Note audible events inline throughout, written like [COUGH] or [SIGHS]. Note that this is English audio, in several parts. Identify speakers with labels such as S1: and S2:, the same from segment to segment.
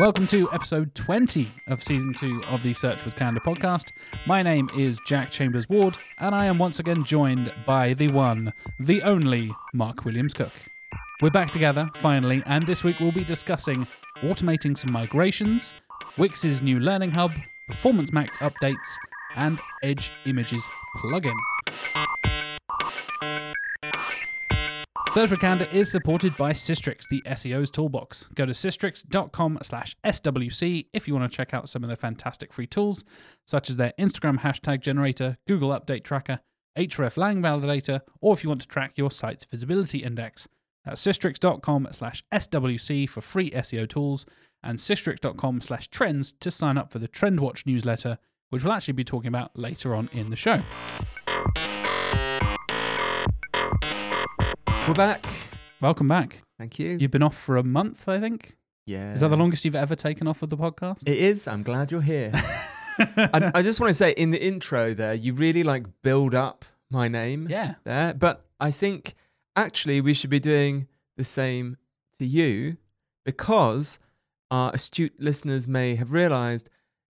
S1: Welcome to episode 20 of season 2 of the Search with Candour podcast. My name is Jack Chambers Ward, and I am once again joined by the one, the only Mark Williams Cook. We're back together, finally, and this week we'll be discussing automating some migrations, Wix's new Learning Hub, Performance Max updates, and Edge Images plugin. Search with Candour is supported by Sistrix, the SEO's toolbox. Go to sistrix.com slash SWC if you want to check out some of their fantastic free tools, such as their Instagram hashtag generator, Google Update Tracker, hreflang validator, or if you want to track your site's visibility index. That's sistrix.com slash SWC for free SEO tools and sistrix.com slash trends to sign up for the TrendWatch newsletter, which we'll actually be talking about later on in the show.
S2: We're back.
S1: Welcome back.
S2: Thank you.
S1: You've been off for a month, I think.
S2: yeah.
S1: Is that the longest you've ever taken off of the podcast?
S2: It is. I'm glad you're here. [LAUGHS] I, I just want to say in the intro there, you really like build up my name
S1: yeah.
S2: there, but I think actually we should be doing the same to you because our astute listeners may have realized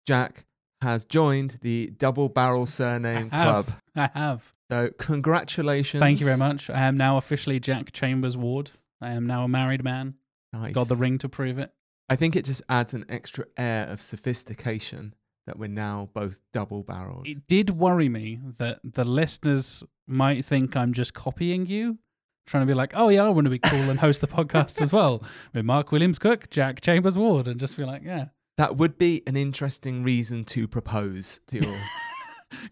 S2: Jack has joined the double barrel surname
S1: I
S2: club.
S1: I have.
S2: So congratulations.
S1: Thank you very much. I am now officially Jack Chambers Ward. I am now a married man.
S2: Nice.
S1: Got the ring to prove it.
S2: I think it just adds an extra air of sophistication that we're now both double barreled.
S1: It did worry me that the listeners might think I'm just copying you, trying to be like, oh, yeah, I want to be cool and host the podcast as well [LAUGHS] with Mark Williams Cook, Jack Chambers Ward, and just be like, yeah.
S2: That would be an interesting reason to propose to your [LAUGHS]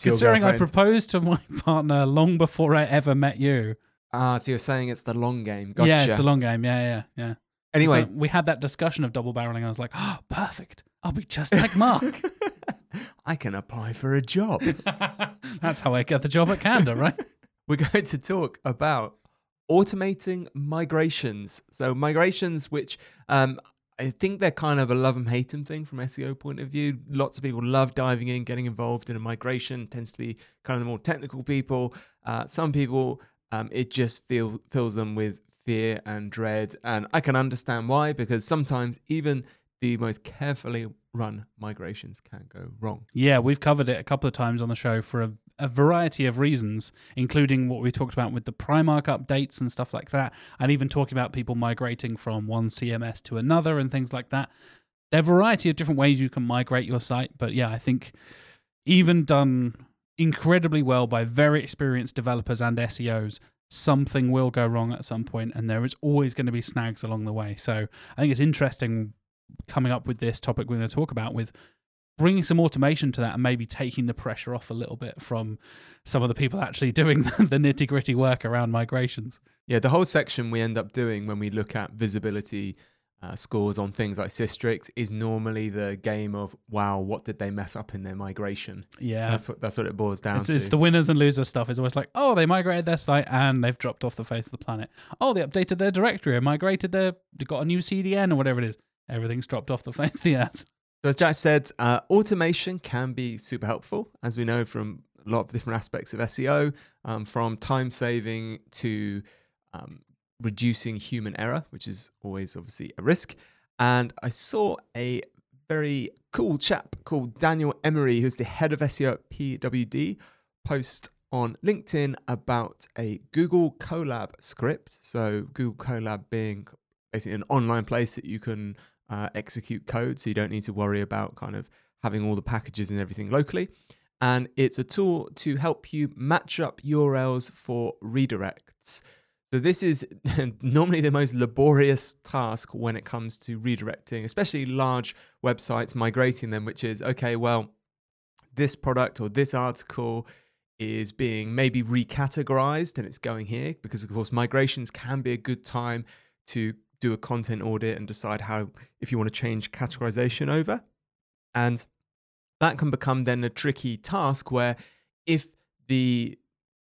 S1: Considering I proposed to my [LAUGHS] partner long before I ever met you.
S2: Ah, so you're saying it's the long game. Gotcha.
S1: Yeah, it's a long game. Yeah, yeah, yeah.
S2: anyway,
S1: So we had that discussion of double barreling. I was like, oh, perfect. I'll be just like Mark. [LAUGHS]
S2: I can apply for a job. [LAUGHS]
S1: That's how I get the job at Candour, right?
S2: We're going to talk about automating migrations. So migrations, which um, I think they're kind of a love and hate 'em thing from SEO point of view. Lots of people love diving in, getting involved in a migration. Tends to be kind of the more technical people. Uh, some people, um, it just feel fills them with fear and dread, and I can understand why because sometimes even the most carefully run migrations can go wrong.
S1: Yeah, we've covered it a couple of times on the show for a, a variety of reasons, including what we talked about with the Primark updates and stuff like that, and even talking about people migrating from one CMS to another and things like that. There are a variety of different ways you can migrate your site, but yeah, I think even done incredibly well by very experienced developers and SEOs, something will go wrong at some point, and there is always going to be snags along the way. So I think it's interesting coming up with this topic we're going to talk about with bringing some automation to that and maybe taking the pressure off a little bit from some of the people actually [LAUGHS] doing the nitty gritty work around migrations.
S2: Yeah, the whole section we end up doing when we look at visibility uh, scores on things like Sistrix is normally the game of wow, what did they mess up in their migration?
S1: Yeah.
S2: That's what that's what it boils down
S1: It's,
S2: to.
S1: it's the winners and losers stuff. It's always like, oh, they migrated their site and they've dropped off the face of the planet. Oh, they updated their directory and migrated their, they got a new CDN or whatever it is. Everything's dropped off the [LAUGHS] face of the earth.
S2: So as Jack said, uh, automation can be super helpful, as we know from a lot of different aspects of SEO, um, from time saving to um, reducing human error, which is always obviously a risk. And I saw a very cool chap called Daniel Emery, who's the head of SEO at PWD, post on LinkedIn about a Google Colab script. So Google Colab being basically an online place that you can uh, execute code, so you don't need to worry about kind of having all the packages and everything locally. And it's a tool to help you match up URLs for redirects. So this is [LAUGHS] normally the most laborious task when it comes to redirecting, especially large websites, migrating them, which is okay, well, this product or this article is being maybe recategorized and it's going here because of course migrations can be a good time to do a content audit and decide how if you want to change categorization over. And that can become then a tricky task where if the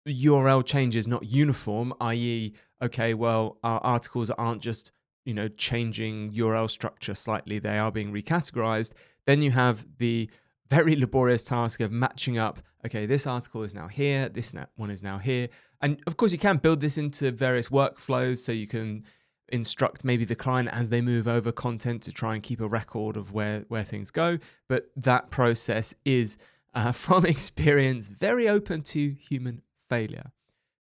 S2: url change is not uniform i.e okay well our articles aren't just you know changing url structure slightly they are being recategorized then you have the very [LAUGHS] laborious task of matching up okay this article is now here this one is now here. And of course you can build this into various workflows so you can instruct maybe the client as they move over content to try and keep a record of where where things go. But that process is, uh, [LAUGHS] from experience, very open to human failure.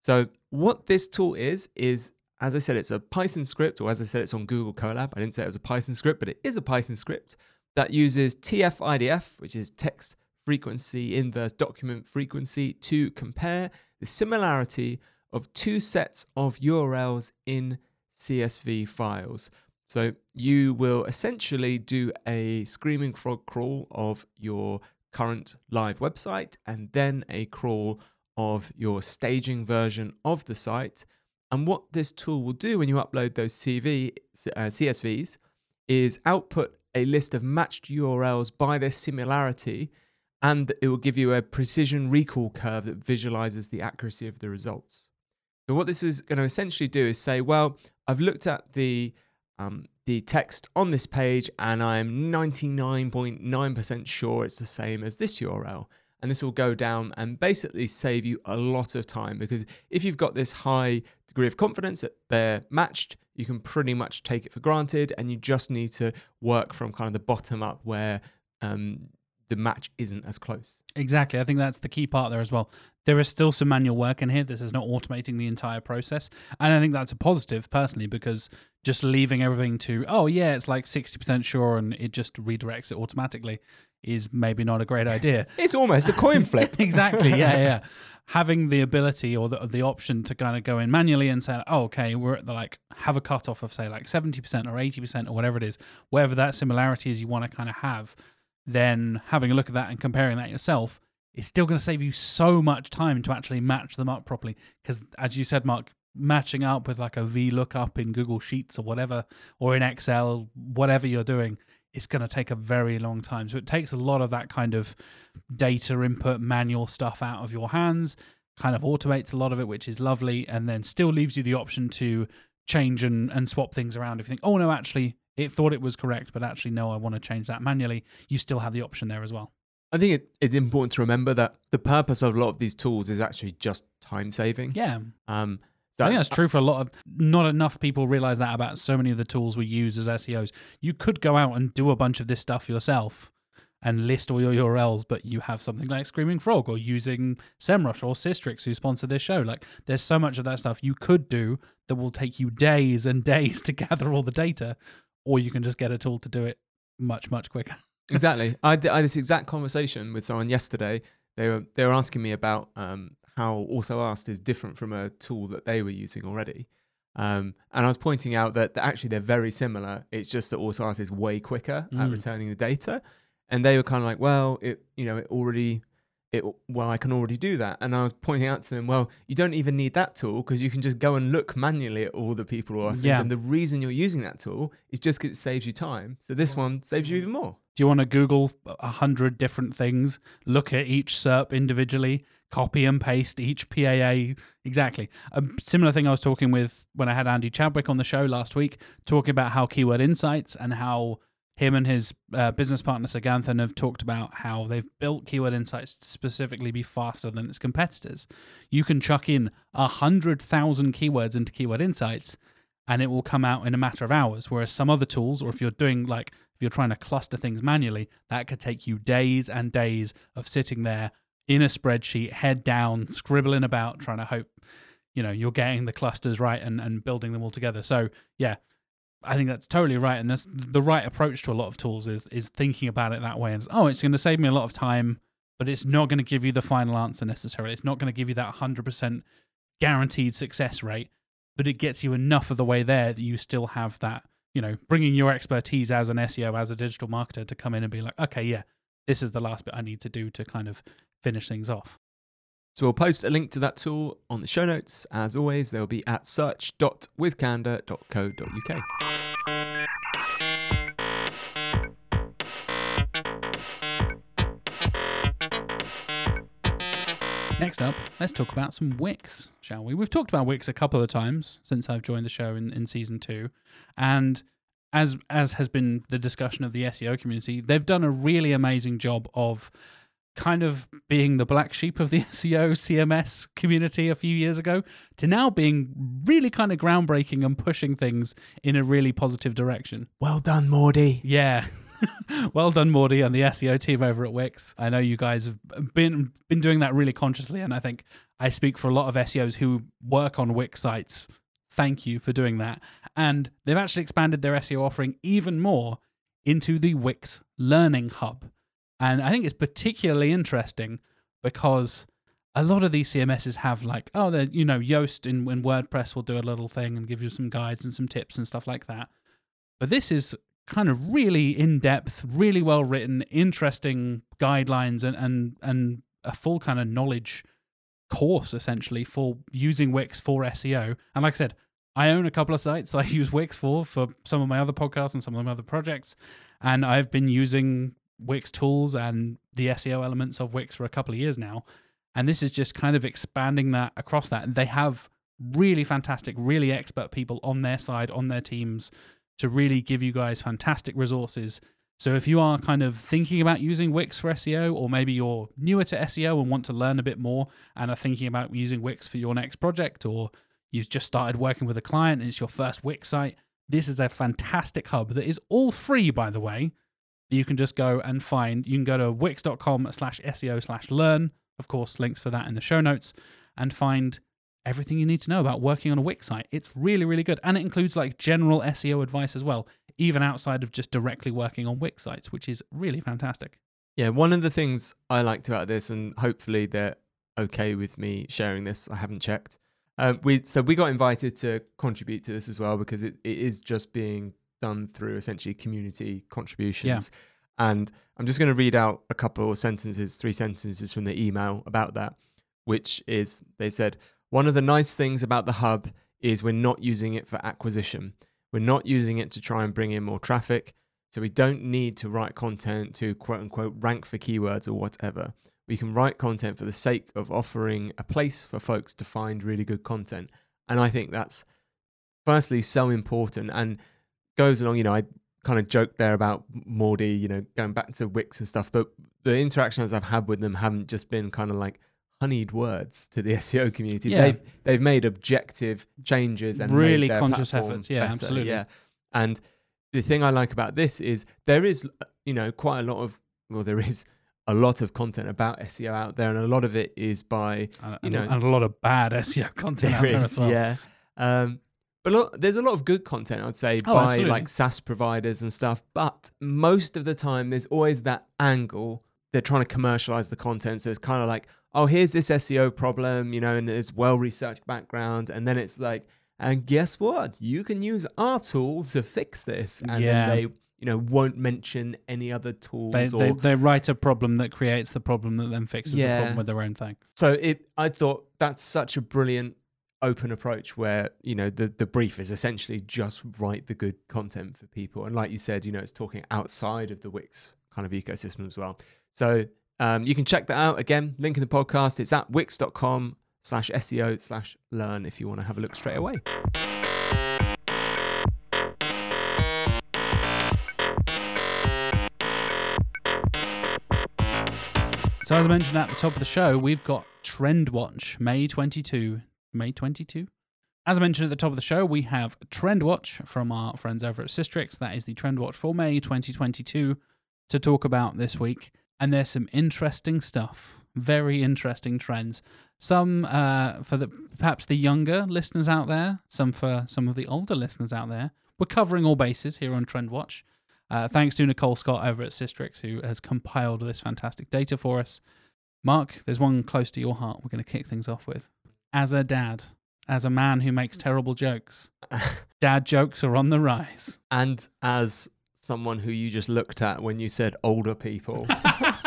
S2: So what this tool is is as I said, it's a Python script, or as I said, it's on Google Colab. I didn't say it was a Python script, but it is a Python script that uses TF-IDF, which is text frequency inverse document frequency, to compare the similarity of two sets of URLs in CSV files. So you will essentially do a screaming frog crawl of your current live website and then a crawl of your staging version of the site and what this tool will do when you upload those CV, uh, CSVs is output a list of matched URLs by their similarity, and it will give you a precision recall curve that visualizes the accuracy of the results. So what this is going to essentially do is say, well, I've looked at the um, the text on this page, and I'm 99.9% sure it's the same as this URL and this will go down and basically save you a lot of time because if you've got this high degree of confidence that they're matched, you can pretty much take it for granted and you just need to work from kind of the bottom up where um, the match isn't as close.
S1: Exactly. I think that's the key part there as well. There is still some manual work in here. This is not automating the entire process. And I think that's a positive personally because just leaving everything to, oh, yeah, it's like 60% sure and it just redirects it automatically is maybe not a great idea. [LAUGHS]
S2: It's almost a coin flip. [LAUGHS]
S1: exactly. Yeah, [LAUGHS] yeah. Having the ability or the, the option to kind of go in manually and say, oh, okay, we're at the like have a cutoff of say like 70% or 80% or whatever it is, wherever that similarity is you want to kind of have, then having a look at that and comparing that yourself is still going to save you so much time to actually match them up properly. Because as you said, Mark, matching up with like a VLOOKUP in Google Sheets or whatever, or in Excel, whatever you're doing, it's going to take a very long time. So it takes a lot of that kind of data input, manual stuff out of your hands, kind of automates a lot of it, which is lovely, and then still leaves you the option to change and, and swap things around. If you think, oh no, actually, it thought it was correct, but actually, no, I want to change that manually, you still have the option there as well.
S2: I think it, it's important to remember that the purpose of a lot of these tools is actually just time saving.
S1: Yeah.
S2: Um,
S1: I think that's true for a lot of. Not enough people realize that about so many of the tools we use as SEOs. You could go out and do a bunch of this stuff yourself and list all your URLs, but you have something like Screaming Frog or using SEMrush or Sistrix who sponsor this show. Like, there's so much of that stuff you could do that will take you days and [LAUGHS] days to gather all the data, or you can just get a tool to do it much, much quicker. [LAUGHS]
S2: exactly. I, I had this exact conversation with someone yesterday. They were they were asking me about um, how AlsoAsked is different from a tool that they were using already. Um, and I was pointing out that, that, actually they're very similar. It's just that AlsoAsked is way quicker mm. at returning the data. And they were kind of like, well, it you know it already it well I can already do that. And I was pointing out to them, well, you don't even need that tool because you can just go and look manually at all the people who are yeah. And the reason you're using that tool is just because it saves you time. So this one saves you even more.
S1: Do you want to Google a hundred different things, look at each SERP individually, copy and paste each PAA exactly. A similar thing I was talking with when I had Andy Chadwick on the show last week, talking about how Keyword Insights and how him and his uh, business partner Saganthan have talked about how they've built Keyword Insights to specifically be faster than its competitors. You can chuck in a hundred thousand keywords into Keyword Insights, and it will come out in a matter of hours. Whereas some other tools, or if you're doing like if you're trying to cluster things manually, that could take you days and days of sitting there in a spreadsheet, head down, scribbling about, trying to hope, you know, you're getting the clusters right and, and building them all together. So yeah, I think that's totally right. And that's the right approach to a lot of tools is is thinking about it that way. And oh, it's going to save me a lot of time, but it's not going to give you the final answer necessarily. It's not going to give you that 100% guaranteed success rate, but it gets you enough of the way there that you still have that, you know, bringing your expertise as an SEO, as a digital marketer to come in and be like, okay, yeah, this is the last bit I need to do to kind of finish things off.
S2: So we'll post a link to that tool on the show notes. As always, they'll be at search.withcandour.co.uk.
S1: Next up, let's talk about some Wix, shall we? We've talked about Wix a couple of times since I've joined the show in, in season two. And as as has been the discussion of the SEO community, they've done a really amazing job of kind of being the black sheep of the [LAUGHS] SEO CMS community a few years ago to now being really kind of groundbreaking and pushing things in a really positive direction.
S2: Well done, Mordy.
S1: Yeah. [LAUGHS] well done, Mordy, and the SEO team over at Wix. I know you guys have been been doing that really consciously, and I think I speak for a lot of SEOs who work on Wix sites. Thank you for doing that. And they've actually expanded their SEO offering even more into the Wix Learning Hub. And I think it's particularly interesting because a lot of these CMSs have like, oh, they're, you know, Yoast in, in WordPress will do a little thing and give you some guides and some tips and stuff like that. But this is kind of really in depth, really well written, interesting guidelines and, and, and a full kind of knowledge course essentially for using Wix for SEO. And like I said, I own a couple of sites [LAUGHS] I use Wix for for some of my other podcasts and some of my other projects, and I've been using Wix tools and the SEO elements of Wix for a couple of years now. And this is just kind of expanding that across that. And they have really fantastic, really expert people on their side, on their teams to really give you guys fantastic resources. So if you are kind of thinking about using Wix for SEO, or maybe you're newer to SEO and want to learn a bit more and are thinking about using Wix for your next project, or you've just started working with a client and it's your first Wix site, this is a fantastic hub that is all free, by the way. You can just go and find. You can go to wix.com slash SEO slash learn. Of course, links for that in the show notes and find everything you need to know about working on a Wix site. It's really, really good. And it includes like general SEO advice as well, even outside of just directly working on Wix sites, which is really fantastic.
S2: Yeah, one of the things I liked about this, and hopefully they're okay with me sharing this. I haven't checked. Um, we so we got invited to contribute to this as well because it, it is just being done through essentially community contributions. And I'm just going to read out a couple of sentences, three sentences from the email about that, which is they said one of the nice things about the hub is we're not using it for acquisition. We're not using it to try and bring in more traffic. So we don't need to write content to quote unquote rank for keywords or whatever. We can write content for the sake of offering a place for folks to find really good content. And I think that's firstly so important and goes along, you know, I kind of joked there about Mordy, you know, going back to Wix and stuff, but the interactions I've had with them haven't just been kind of like honeyed words to the [LAUGHS] SEO community.
S1: Yeah.
S2: They've they've made objective changes and
S1: Really
S2: made their
S1: conscious efforts. Yeah,
S2: better.
S1: absolutely.
S2: Yeah, and the thing I like about this is there is, you know, quite a lot of well, there is a lot of content about SEO out there, and a lot of it is by You
S1: and-
S2: know-
S1: and a lot of bad SEO content [LAUGHS] out
S2: there is,
S1: as well.
S2: yeah. Um, but there's a lot of good content, I'd say,
S1: Oh,
S2: by
S1: absolutely.
S2: like SaaS providers and stuff. But most of the time, there's always that angle. They're trying to commercialize the content, so it's kind of like, oh, here's this SEO problem, you know, and there's well researched background, and then it's like, and guess what? You can use our tool to fix this, and
S1: Yeah.
S2: then they, you know, won't mention any other tools
S1: They,
S2: or
S1: they, they write a problem that creates the problem that then fixes the problem with their own thing.
S2: So it, I thought that's such a brilliant open approach where you know the the brief is essentially just write the good content for people, and like you said, you know it's talking outside of the Wix kind of ecosystem as well. So um, you can check that out again. Link in the podcast. It's at wix.com slash SEO slash learn if you want to have a look straight away.
S1: So as I mentioned at the top of the show, we've got Trend Watch May 22. May 22? As I mentioned at the top of the show, we have Trend Watch from our friends over at Sistrix. That is the Trend Watch for May 2022 to talk about this week. And there's some interesting stuff, very interesting trends. Some uh, for the perhaps the younger listeners out there, some for some of the older listeners out there. We're covering all bases here on Trend Watch. Uh, thanks to Nicole Scott over at Sistrix, who has compiled this fantastic data for us. Mark, there's one close to your heart we're going to kick things off with. As a dad, as a man who makes mm. terrible jokes, [LAUGHS] dad jokes are on the rise.
S2: and as someone who you just looked at when you said older people,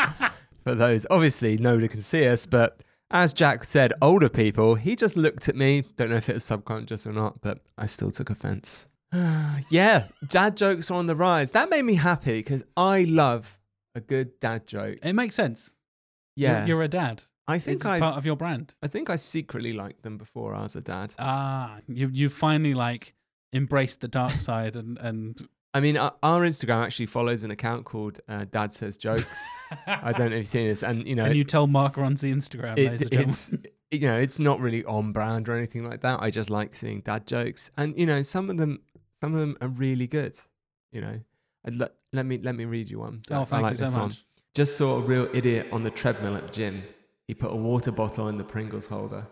S2: [LAUGHS] for those obviously nobody can see us, but as Jack said, older people, he just looked at me. Don't know if it was subconscious or not, but I still took offense. [SIGHS] yeah, dad jokes are on the rise. That made me happy because I love a good dad joke.
S1: It makes sense. You're-
S2: Yeah,
S1: You're, a dad.
S2: I think
S1: it's
S2: I,
S1: part of your brand.
S2: I think I secretly liked them before I was a dad.
S1: Ah, you you finally like embraced the dark side and and
S2: I mean, our, our Instagram actually follows an account called uh, Dad Says Jokes. I don't know if you've seen this, and you know,
S1: Can you tell Mark runs the Instagram, ladies
S2: it's, [LAUGHS] you know, it's not really on brand or anything like that. I just like seeing dad jokes, and you know, some of them, some of them are really good. You know, I'd let, let me let me read you one.
S1: Oh,
S2: I
S1: thank
S2: like
S1: you so much.
S2: one. Just saw a real idiot on the treadmill at the gym. He put a water bottle in the Pringles holder.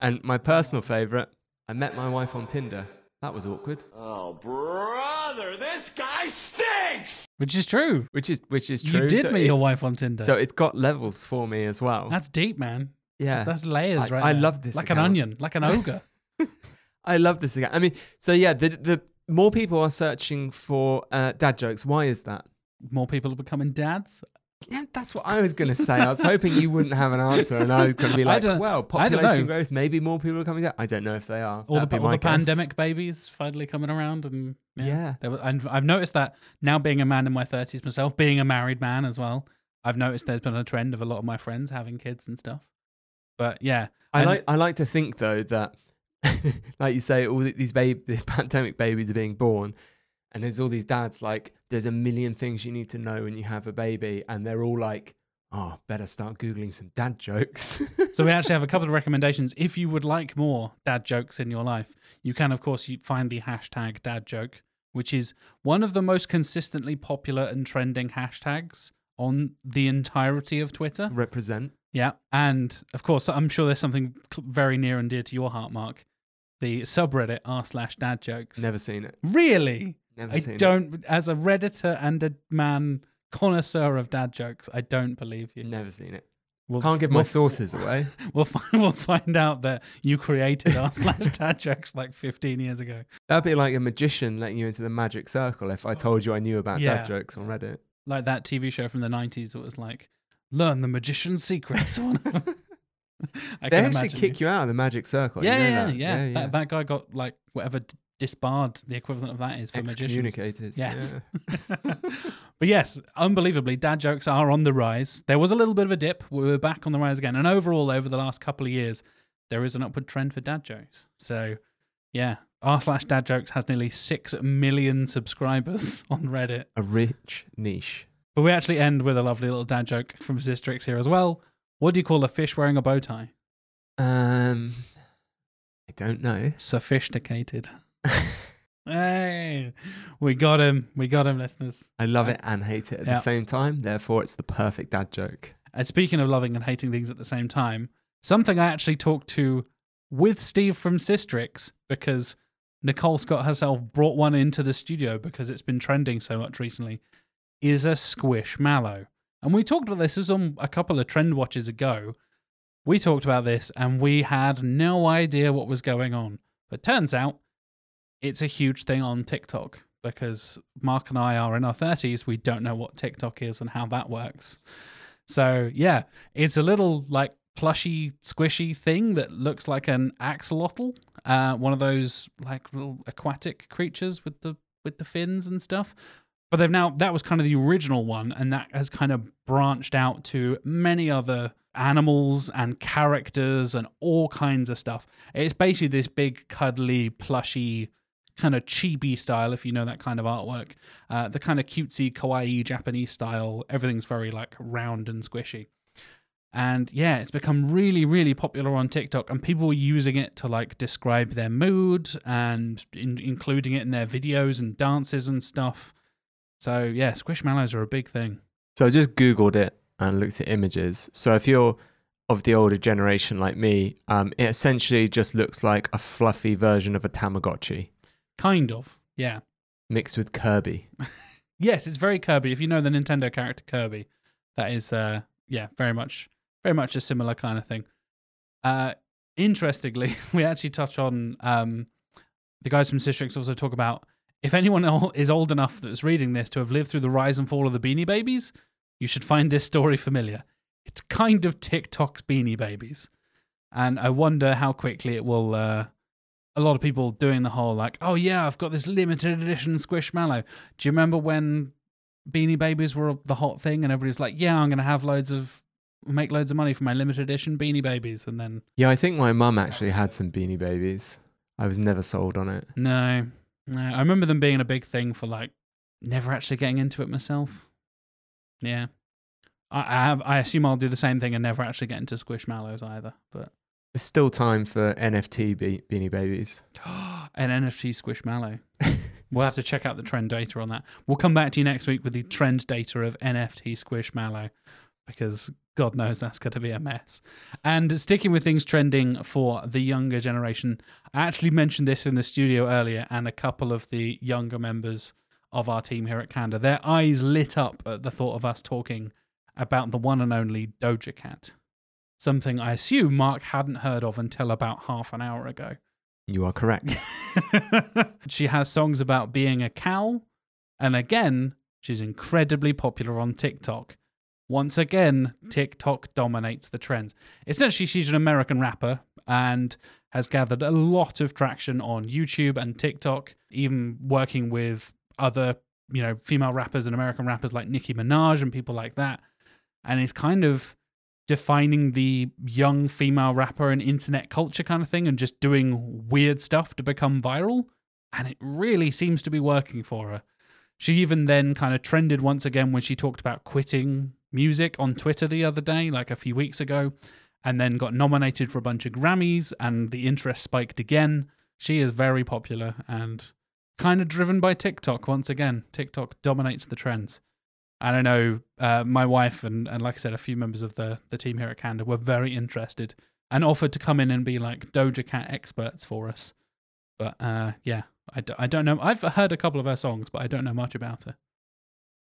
S2: And my personal favourite, I met my wife on Tinder. That was awkward.
S3: Oh, brother, this guy stinks!
S1: Which is true.
S2: Which is which is true.
S1: You did
S2: so
S1: meet
S2: it,
S1: your wife on Tinder.
S2: So it's got levels for me as well.
S1: That's deep, man.
S2: yeah.
S1: That's layers,
S2: I-
S1: right?
S2: I
S1: there.
S2: love this
S1: Like an onion, like an ogre. [LAUGHS] [LAUGHS]
S2: I love this again. I mean, so yeah, the the more people are searching for uh, dad jokes. Why is that?
S1: More people are becoming dads.
S2: Yeah, that's what I was going to say. I was hoping you wouldn't have an answer, and I was going to be like, "Well, population growth. Maybe more people are coming out. I don't know if they are.
S1: All
S2: That'd
S1: the, all the pandemic babies finally coming around, and yeah,
S2: Yeah.
S1: Was, and I've noticed that now being a man in my thirties myself, being a married man as well. I've noticed there's been a trend of a lot of my friends having kids and stuff. But yeah,
S2: I
S1: and-
S2: like. I like to think though that, [LAUGHS] like you say, all these baby, the [LAUGHS] pandemic babies are being born, and there's all these dads like, there's a million things you need to know when you have a baby, and they're all like, "Oh, better start googling some dad jokes."
S1: So we actually [LAUGHS] have a couple of recommendations. If you would like more dad jokes in your life, you can, of course, find the hashtag dad joke, which is one of the most consistently popular and trending hashtags on the entirety of Twitter.
S2: Represent.
S1: Yeah. And of course, I'm sure there's something very near and dear to your heart, Mark. The subreddit r slash dad jokes.
S2: Never seen it.
S1: Really?
S2: Never
S1: I
S2: seen
S1: don't, as a Redditor and a man connoisseur of dad jokes, I don't believe you.
S2: Never seen it.
S1: We'll,
S2: Can't give my
S1: we'll,
S2: sources away. [LAUGHS]
S1: we'll, find, we'll find out that you created r [LAUGHS] slash dad jokes like 15 years ago.
S2: That'd be like a magician letting you into the magic circle if I told you I knew about
S1: Yeah.
S2: dad jokes on Reddit.
S1: Like that TV show from the 90s that was like, learn the magician's secrets. [LAUGHS] I
S2: They actually kick you out of the magic circle.
S1: Yeah,
S2: you know
S1: yeah,
S2: that?
S1: yeah,
S2: yeah.
S1: That, that guy got like whatever disbarred the equivalent of that is for magicians. Yes.
S2: yeah. [LAUGHS]
S1: but yes, unbelievably, dad jokes are on the rise. There was a little bit of a dip. We were back on the rise again. And overall, over the last couple of years, there is an upward trend for dad jokes. So, yeah, r slash dad jokes has nearly six million subscribers [LAUGHS] on Reddit.
S2: A rich niche.
S1: But we actually end with a lovely little dad joke from Sistrix here as well. What do you call a fish wearing a bow tie?
S2: Um, I don't know.
S1: Sophisticated. Hey, we got him. We got him, listeners.
S2: I love uh, it and hate it at
S1: Yeah.
S2: the same time. Therefore, it's the perfect dad joke.
S1: And speaking of loving and hating things at the same time, something I actually talked to with Steve from Sistrix because Nicole Scott herself brought one into the studio because it's been trending so much recently is a squishmallow. And we talked about this, this on a couple of trend watches ago. We talked about this and we had no idea what was going on. But turns out it's a huge thing on TikTok because Mark and I are in our 30s. We don't know what TikTok is and how that works. So, yeah, it's a little like plushy, squishy thing that looks like an axolotl, uh, one of those like little aquatic creatures with the with the fins and stuff. But they've now that was kind of the original one, and that has kind of branched out to many other animals and characters and all kinds of stuff. It's basically this big, cuddly, plushy, kind of chibi style, if you know that kind of artwork. Uh, the kind of cutesy, kawaii Japanese style. Everything's very like round and squishy. And yeah, it's become really, really popular on TikTok, and people are using it to like describe their mood and in- including it in their videos and dances and stuff. So yeah, squishmallows are a big thing.
S2: So I just Googled it and looked at images. So if you're of the older generation like me, um, it essentially just looks like a fluffy version of a Tamagotchi
S1: Kind of, yeah.
S2: mixed with Kirby. [LAUGHS]
S1: Yes, it's very Kirby. If you know the Nintendo character Kirby, that is, uh, yeah, very much, very much a similar kind of thing. Uh, interestingly, [LAUGHS] we actually touch on um, the guys from Sistrix also talk about if anyone is old enough that's reading this to have lived through the rise and fall of the Beanie Babies, you should find this story familiar. It's kind of TikTok's Beanie Babies, and I wonder how quickly it will. Uh, a lot of people doing the whole like, oh yeah, I've got this limited edition Squishmallow. Do you remember when Beanie Babies were the hot thing and everybody's like, yeah, I'm going to have loads of, make loads of money for my limited edition Beanie Babies. And then,
S2: Yeah, I think my mum actually had some Beanie Babies. I was never sold on it.
S1: No, no. I remember them being a big thing for like never actually getting into it myself. Yeah. I, I have. I assume I'll do the same thing and never actually get into Squishmallows either. But
S2: There's still time for NFT be- Beanie Babies. [GASPS]
S1: an NFT Squishmallow. [LAUGHS] We'll have to check out the trend data on that. We'll come back to you next week with the trend data of NFT Squishmallow because God knows that's going to be a mess. And sticking with things trending for the younger generation, I actually mentioned this in the studio earlier, and a couple of the younger members of our team here at Candour, their eyes lit up at the thought of us talking about the one and only Doja Cat. Something I assume Mark hadn't heard of until about half an hour ago.
S2: You are correct. [LAUGHS]
S1: she has songs about being a cow. And again, she's incredibly popular on TikTok. Once again, TikTok dominates the trends. Essentially, she's an American rapper and has gathered a lot of traction on YouTube and TikTok, even working with other, you know, female rappers and American rappers like Nicki Minaj and people like that. And is kind of defining the young female rapper and internet culture kind of thing and just doing weird stuff to become viral. And it really seems to be working for her. She even then kind of trended once again when she talked about quitting music on Twitter the other day, like a few weeks ago, and then got nominated for a bunch of Grammys, and the interest spiked again. She is very popular and kind of driven by TikTok once again. TikTok dominates the trends. And I know uh, my wife and, and, like I said, a few members of the, the team here at Candour were very interested and offered to come in and be like Doja Cat experts for us. But uh, yeah, I, d- I don't know. I've heard a couple of her songs, but I don't know much about her.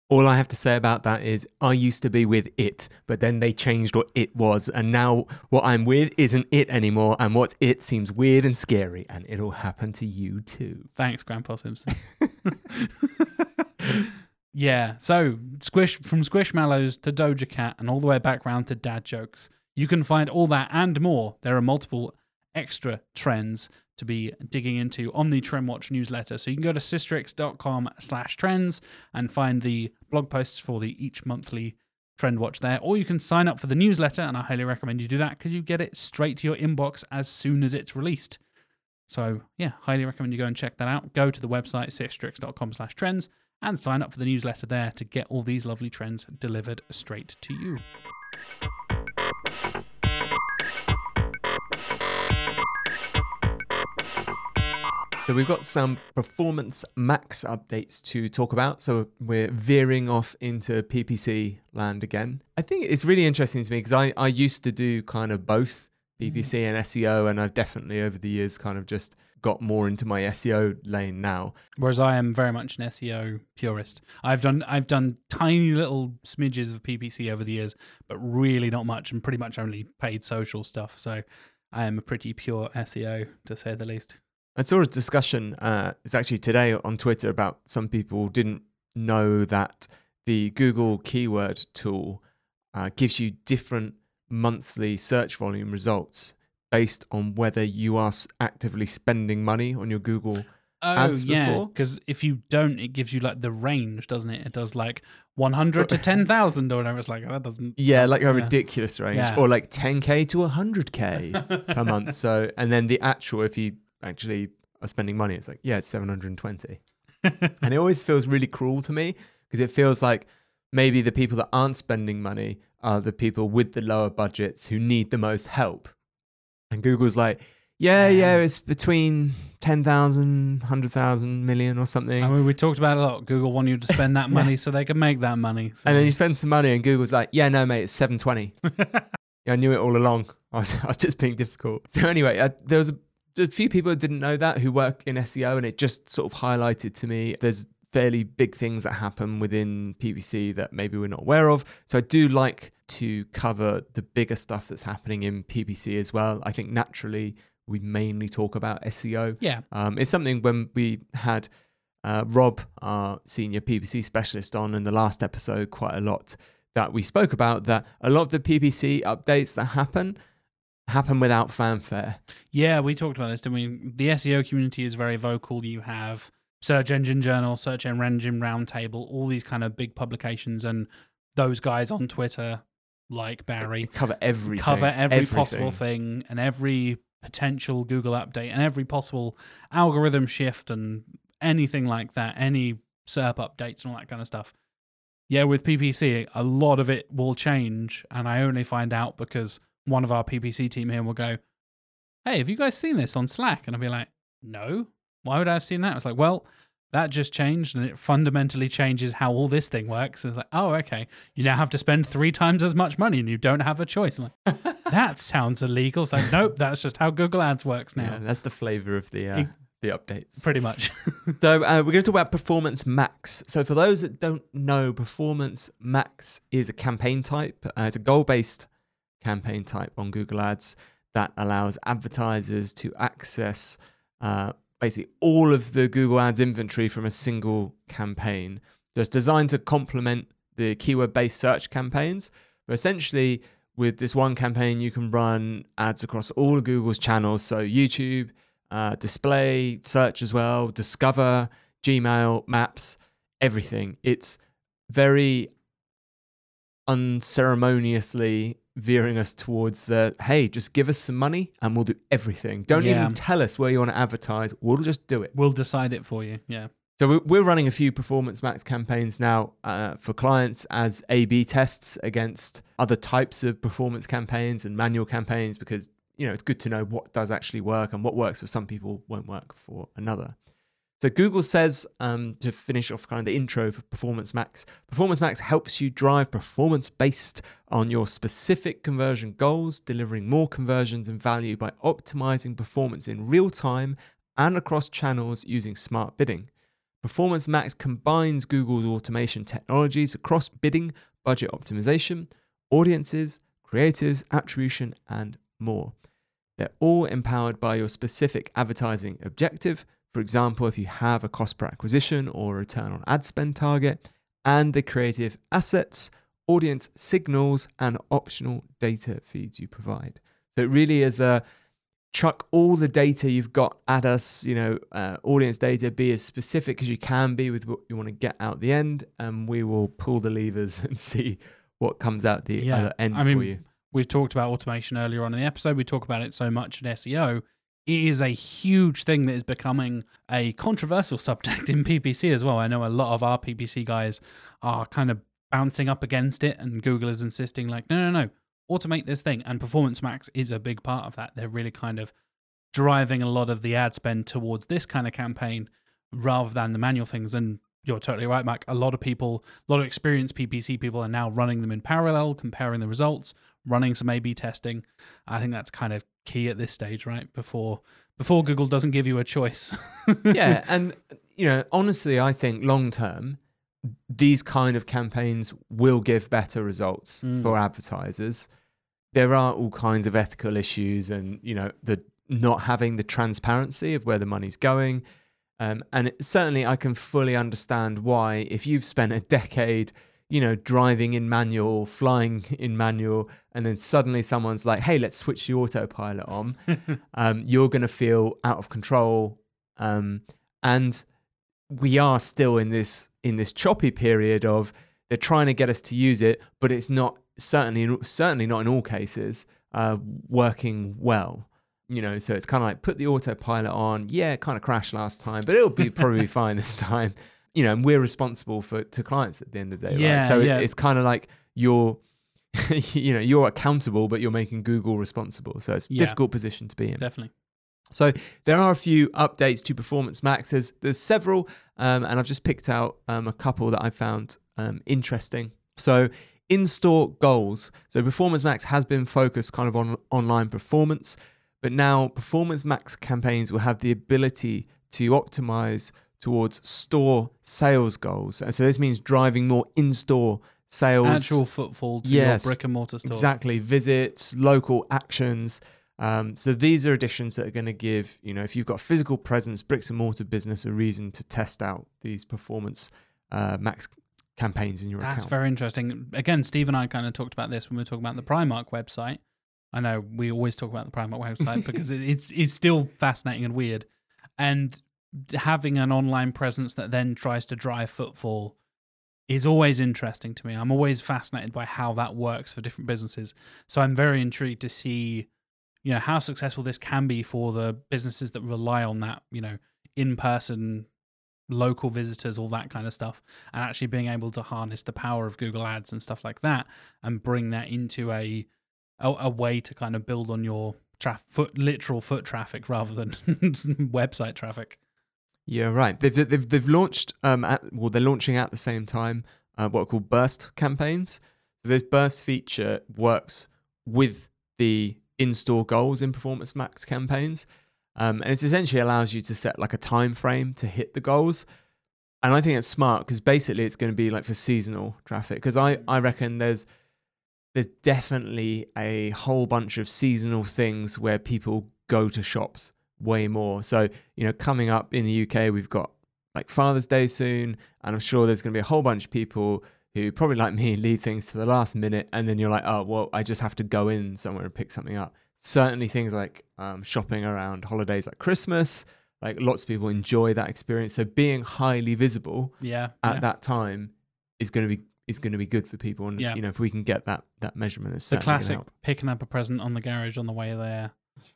S2: All I have to say about that is I used to be with it, but then they changed what it was. And now what I'm with isn't it anymore. And what's it seems weird and scary. And it'll happen to you too.
S1: Thanks, Grandpa Simpson. [LAUGHS] yeah. So squish from Squishmallows to Doja Cat and all the way back round to dad jokes. You can find all that and more. There are multiple extra trends to be digging into on the Trendwatch newsletter. So you can go to sistrix.com slash trends and find the blog posts for the each monthly Trendwatch there. Or you can sign up for the newsletter, and I highly recommend you do that because you get it straight to your inbox as soon as it's released. So yeah, highly recommend you go and check that out. Go to the website sistrix.com slash trends and sign up for the newsletter there to get all these lovely trends delivered straight to you.
S2: So we've got some performance max updates to talk about. So we're veering off into PPC land again. I think it's really interesting to me because I, I used to do kind of both mm. PPC and SEO, and I've definitely over the years kind of just got more into my SEO lane now.
S1: Whereas I am very much an SEO purist. I've done I've done tiny little smidges of PPC over the years, but really not much, and pretty much only paid social stuff. So I am a pretty pure SEO to say the least.
S2: I saw a discussion, uh, it's actually today on Twitter about some people didn't know that the Google keyword tool uh, gives you different monthly search volume results based on whether you are actively spending money on your Google
S1: oh,
S2: ads
S1: yeah,
S2: before.
S1: Because if you don't, it gives you like the range, doesn't it? It does like 100 to 10,000 or whatever. It's like, oh, that doesn't.
S2: Yeah, like a
S1: Yeah.
S2: ridiculous range,
S1: Yeah.
S2: or like 10k to 100k [LAUGHS] per month. So, and then the actual, if you actually are spending money, it's like, yeah, it's 720. [LAUGHS] and it always feels really cruel to me because it feels like maybe the people that aren't spending money are the people with the lower budgets who need the most help. And Google's like, yeah, yeah,
S1: Yeah.
S2: it's between 10,000, 100,000 million or something.
S1: I mean, we talked about it a lot. Google wanted you to spend that [LAUGHS] money so they could make that money. So.
S2: And then you spend some money, and Google's like, "Yeah, no, mate, it's seven twenty. [LAUGHS] yeah, I knew it all along. [LAUGHS] I was, I was just being difficult." So anyway, uh, there was a, a few people that didn't know that who work in SEO, and it just sort of highlighted to me there's fairly big things that happen within PPC that maybe we're not aware of. So I do like to cover the bigger stuff that's happening in PPC as well. I think naturally we mainly talk about SEO.
S1: yeah.
S2: Um, it's something when we had uh, Rob, our senior PPC specialist, on in the last episode quite a lot that we spoke about that a lot of the PPC updates that happen happen without fanfare.
S1: Yeah, we talked about this, didn't we? The SEO community is very vocal. You have Search Engine Journal, Search Engine Roundtable, all these kind of big publications, and those guys on Twitter, like Barry,
S2: Cover everything.
S1: cover every
S2: everything.
S1: possible thing and every potential Google update and every possible algorithm shift and anything like that, any SERP updates and all that kind of stuff. Yeah, with PPC, a lot of it will change, and I only find out because one of our PPC team here will go, "Hey, have you guys seen this on Slack?" And I'll be like, "No, why would I have seen that?" It's like, well, that just changed, and it fundamentally changes how all this thing works. It's like, oh, okay, you now have to spend three times as much money, and you don't have a choice. I'm like, [LAUGHS] that sounds illegal. It's like, nope, that's just how Google Ads works now.
S2: Yeah, that's the flavor of the uh, the updates.
S1: Pretty much. [LAUGHS]
S2: So uh, we're going to talk about Performance Max. So for those that don't know, Performance Max is a campaign type. Uh, it's a goal-based campaign type on Google Ads that allows advertisers to access uh, basically all of the Google Ads inventory from a single campaign. So it's designed to complement the keyword-based search campaigns, but essentially with this one campaign, you can run ads across all of Google's channels. So YouTube, uh, display, search as well, discover, Gmail, maps, everything. It's very unceremoniously veering us towards the hey, just give us some money and we'll do everything. Don't
S1: Yeah.
S2: even tell us where you want to advertise. We'll just do it.
S1: we'll decide it for you. Yeah.
S2: So we- we're running a few Performance Max campaigns now uh, for clients as A/B tests against other types of performance campaigns and manual campaigns because you know it's good to know what does actually work and what works for some people won't work for another. So Google says um, to finish off kind of the intro for Performance Max. Performance Max helps you drive performance based on your specific conversion goals, delivering more conversions and value by optimizing performance in real time and across channels using smart bidding. Performance Max combines Google's automation technologies across bidding, budget optimization, audiences, creatives, attribution, and more. They're all empowered by your specific advertising objective. For example, if you have a cost per acquisition or return on ad spend target, and the creative assets, audience signals, and optional data feeds you provide. So it really is a chuck all the data you've got at us, you know, uh, audience data, be as specific as you can be with what you want to get out the end, and we will pull the levers [LAUGHS] and see what comes out the
S1: Yeah,
S2: other end
S1: I mean,
S2: for you.
S1: We've talked about automation earlier on in the episode. We talk about it so much in SEO. It is a huge thing that is becoming a controversial [LAUGHS] subject in PPC as well. I know a lot of our PPC guys are kind of bouncing up against it, and Google is insisting, like, no, no, no, automate this thing. And Performance Max is a big part of that. They're really kind of driving a lot of the ad spend towards this kind of campaign rather than the manual things. And you're totally right, Mark. A lot of people, a lot of experienced PPC people are now running them in parallel, comparing the results, running some A/B testing. I think that's kind of key at this stage, right? Before before Google doesn't give you a choice. [LAUGHS]
S2: yeah, and you know, honestly, I think long term, these kind of campaigns will give better results
S1: Mm.
S2: for advertisers. There are all kinds of ethical issues, and you know, the not having the transparency of where the money's going. Um, and it, certainly, I can fully understand why, if you've spent a decade, you know, driving in manual, flying in manual, and then suddenly someone's like, "Hey, let's switch the autopilot on," [LAUGHS] um, you're going to feel out of control. Um, and we are still in this in this choppy period of they're trying to get us to use it, but it's not certainly certainly not in all cases uh, working well. You know, so it's kind of like put the autopilot on. Yeah, it kind of crashed last time, but it'll be [LAUGHS] probably fine this time. You know, and we're responsible for to clients at the end of the day.
S1: Yeah,
S2: right? So it- it's kind of like you're, [LAUGHS] you know, you're accountable, but you're making Google responsible. So it's a
S1: Yeah.
S2: difficult position to be in.
S1: Definitely.
S2: So there are a few updates to Performance Max. There's, there's several, um, and I've just picked out um, a couple that I found um, interesting. So in-store goals. So Performance Max has been focused kind of on online performance, but now Performance Max campaigns will have the ability to optimize towards store sales goals. And so this means driving more in-store sales.
S1: Actual footfall to
S2: Yes,
S1: your brick and mortar stores.
S2: Exactly, visits, local actions. Um, so these are additions that are going to give you know if you've got a physical presence, bricks and mortar business, a reason to test out these performance uh, max campaigns in your account.
S1: That's
S2: account.
S1: very interesting. Again, Steve and I kind of talked about this when we were talking about the Primark website. I know we always talk about the Primark website [LAUGHS] because it's it's still fascinating and weird, and having an online presence that then tries to drive footfall is always interesting to me. I'm always fascinated by how that works for different businesses. So I'm very intrigued to see you know how successful this can be for the businesses that rely on that you know in person local visitors all that kind of stuff and actually being able to harness the power of google ads and stuff like that and bring that into a a, a way to kind of build on your traf- foot literal foot traffic rather than [LAUGHS] website traffic
S2: Yeah, right. They've they've, they've launched um at well they're launching at the same time uh, what are called burst campaigns. So this burst feature works with the in-store goals in Performance Max campaigns, um, and it essentially allows you to set like a time frame to hit the goals. And I think it's smart because basically it's going to be like for seasonal traffic. Because I I reckon there's there's definitely a whole bunch of seasonal things where people go to shops way more. So, you know, coming up in the UK, we've got like Father's Day soon, and I'm sure there's going to be a whole bunch of people who probably like me [LAUGHS] leave things to the last minute, and then you're like, oh, well, I just have to go in somewhere and pick something up. Certainly, things like um, shopping around holidays like Christmas, like lots of people enjoy that experience. So, being highly visible
S1: yeah
S2: at
S1: yeah.
S2: that time is going to be is going to be good for people, and
S1: Yeah.
S2: you know, if we can get that that measurement, it's
S1: the classic picking up a present on the garage on the way there.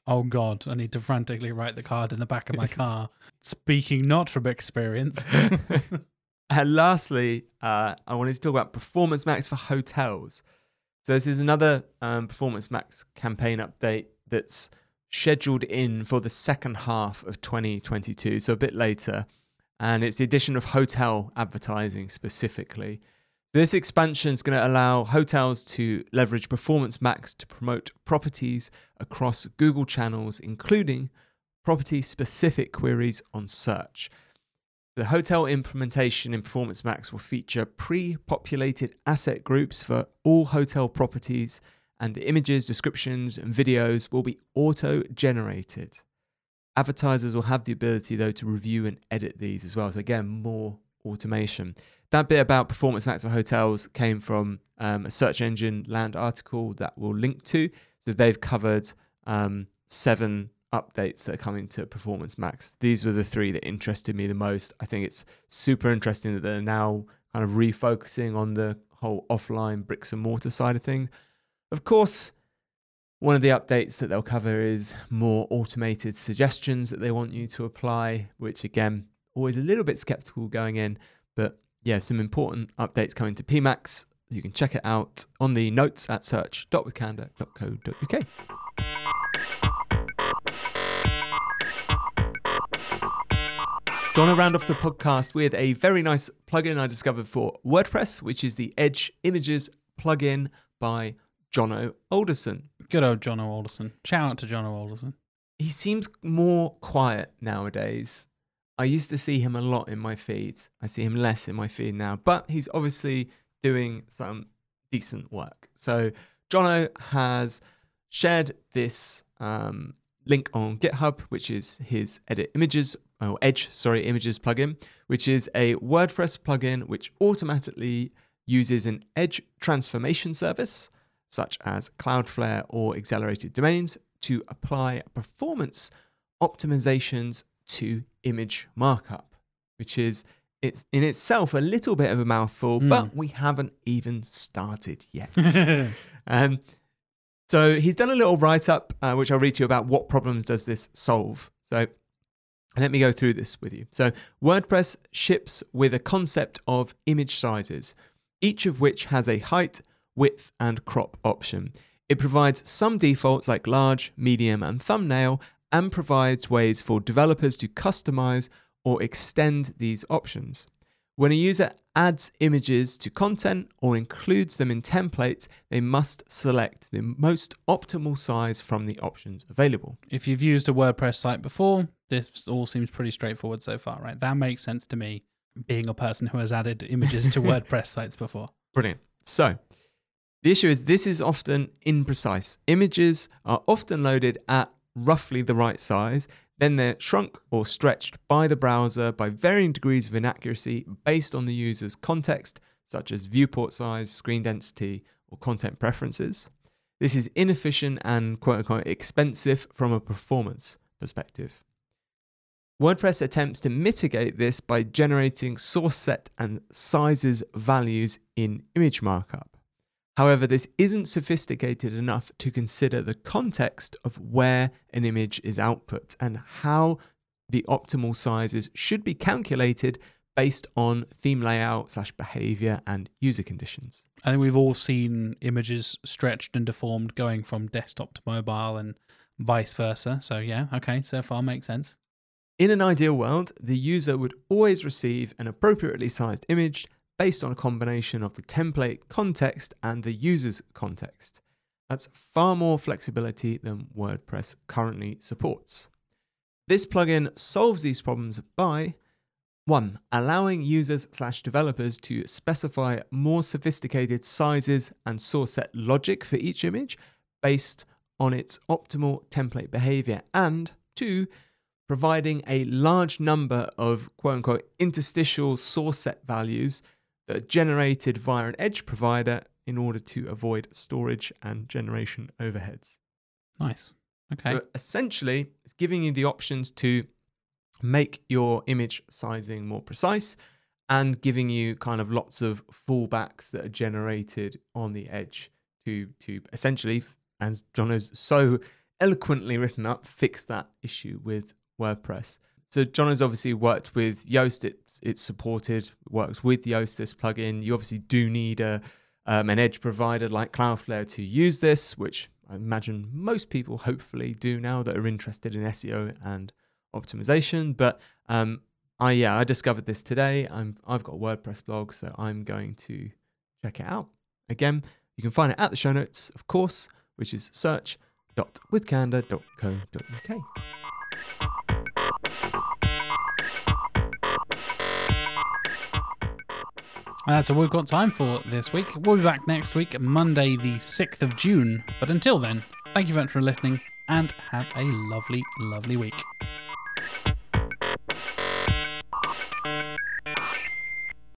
S1: Oh God, I need to frantically write the card in the back of my [LAUGHS] car. Speaking not from experience. [LAUGHS] [LAUGHS]
S2: and lastly, uh, I wanted to talk about Performance Max for hotels. So this is another um, Performance Max campaign update that's scheduled in for the second half of 2022, so a bit later. And it's the addition of hotel advertising specifically. This expansion is going to allow hotels to leverage Performance Max to promote properties across Google channels, including property specific queries on search. The hotel implementation in Performance Max will feature pre populated asset groups for all hotel properties, and the images, descriptions, and videos will be auto generated. Advertisers will have the ability, though, to review and edit these as well. So, again, more automation. That bit about Performance Max for hotels came from um, a search engine land article that we'll link to. So, they've covered um, seven updates that are coming to Performance Max. These were the three that interested me the most. I think it's super interesting that they're now kind of refocusing on the whole offline bricks and mortar side of things. Of course, one of the updates that they'll cover is more automated suggestions that they want you to apply, which again, always a little bit skeptical going in, but yeah, some important updates coming to PMAX. You can check it out on the notes at search.withcandour.co.uk. So I want to round off the podcast with a very nice plugin I discovered for WordPress, which is the Edge Images plugin by Jono Alderson.
S1: Good old John Alderson. Shout out to John Alderson.
S2: He seems more quiet nowadays. I used to see him a lot in my feed. I see him less in my feed now, but he's obviously doing some decent work. So Jono has shared this um, link on GitHub, which is his edit images, or Edge, sorry, images plugin, which is a WordPress plugin which automatically uses an Edge transformation service, such as Cloudflare or accelerated domains, to apply performance optimizations to image markup, which is it's in itself a little bit of a mouthful,
S1: Hmm.
S2: but we haven't even started yet. [LAUGHS] Um, so he's done a little write up, uh, which I'll read to you about what problems does this solve. So let me go through this with you. So WordPress ships with a concept of image sizes, each of which has a height, width, and crop option. It provides some defaults like large, medium, and thumbnail, and provides ways for developers to customize or extend these options. When a user adds images to content or includes them in templates, they must select the most optimal size from the options available.
S1: if you've used a WordPress site before, this all seems pretty straightforward so far, right? That makes sense to me, being a person who has added images to [LAUGHS] WordPress sites before.
S2: Brilliant. So, the issue is this is often imprecise. Images are often loaded at roughly the right size, then they're shrunk or stretched by the browser by varying degrees of inaccuracy based on the user's context, such as viewport size, screen density, or content preferences. This is inefficient and quote unquote expensive from a performance perspective. WordPress attempts to mitigate this by generating source set and sizes values in image markup. However, this isn't sophisticated enough to consider the context of where an image is output and how the optimal sizes should be calculated based on theme layout slash behavior and user conditions.
S1: I think we've all seen images stretched and deformed going from desktop to mobile and vice versa. So, yeah, okay, so far makes sense.
S2: In an ideal world, the user would always receive an appropriately sized image based on a combination of the template context and the user's context. That's far more flexibility than WordPress currently supports. This plugin solves these problems by 1. Allowing users slash developers to specify more sophisticated sizes and source set logic for each image based on its optimal template behavior. And 2. Providing a large number of quote unquote interstitial source set values that are generated via an edge provider in order to avoid storage and generation overheads.
S1: Nice. Okay.
S2: So essentially, it's giving you the options to make your image sizing more precise and giving you kind of lots of fallbacks that are generated on the edge to to essentially, as John has so eloquently written up, fix that issue with WordPress. So John has obviously worked with Yoast. It's it's supported, works with Yoast this plugin. You obviously do need a um, an edge provider like Cloudflare to use this, which I imagine most people hopefully do now that are interested in SEO and optimization. But um, I yeah, I discovered this today. I'm I've got a WordPress blog, so I'm going to check it out. Again, you can find it at the show notes, of course, which is search.withcandour.co.uk.
S1: Uh, That's all we've got time for this week. We'll be back next week, Monday, the 6th of June. But until then, thank you very much for listening and have a lovely, lovely week.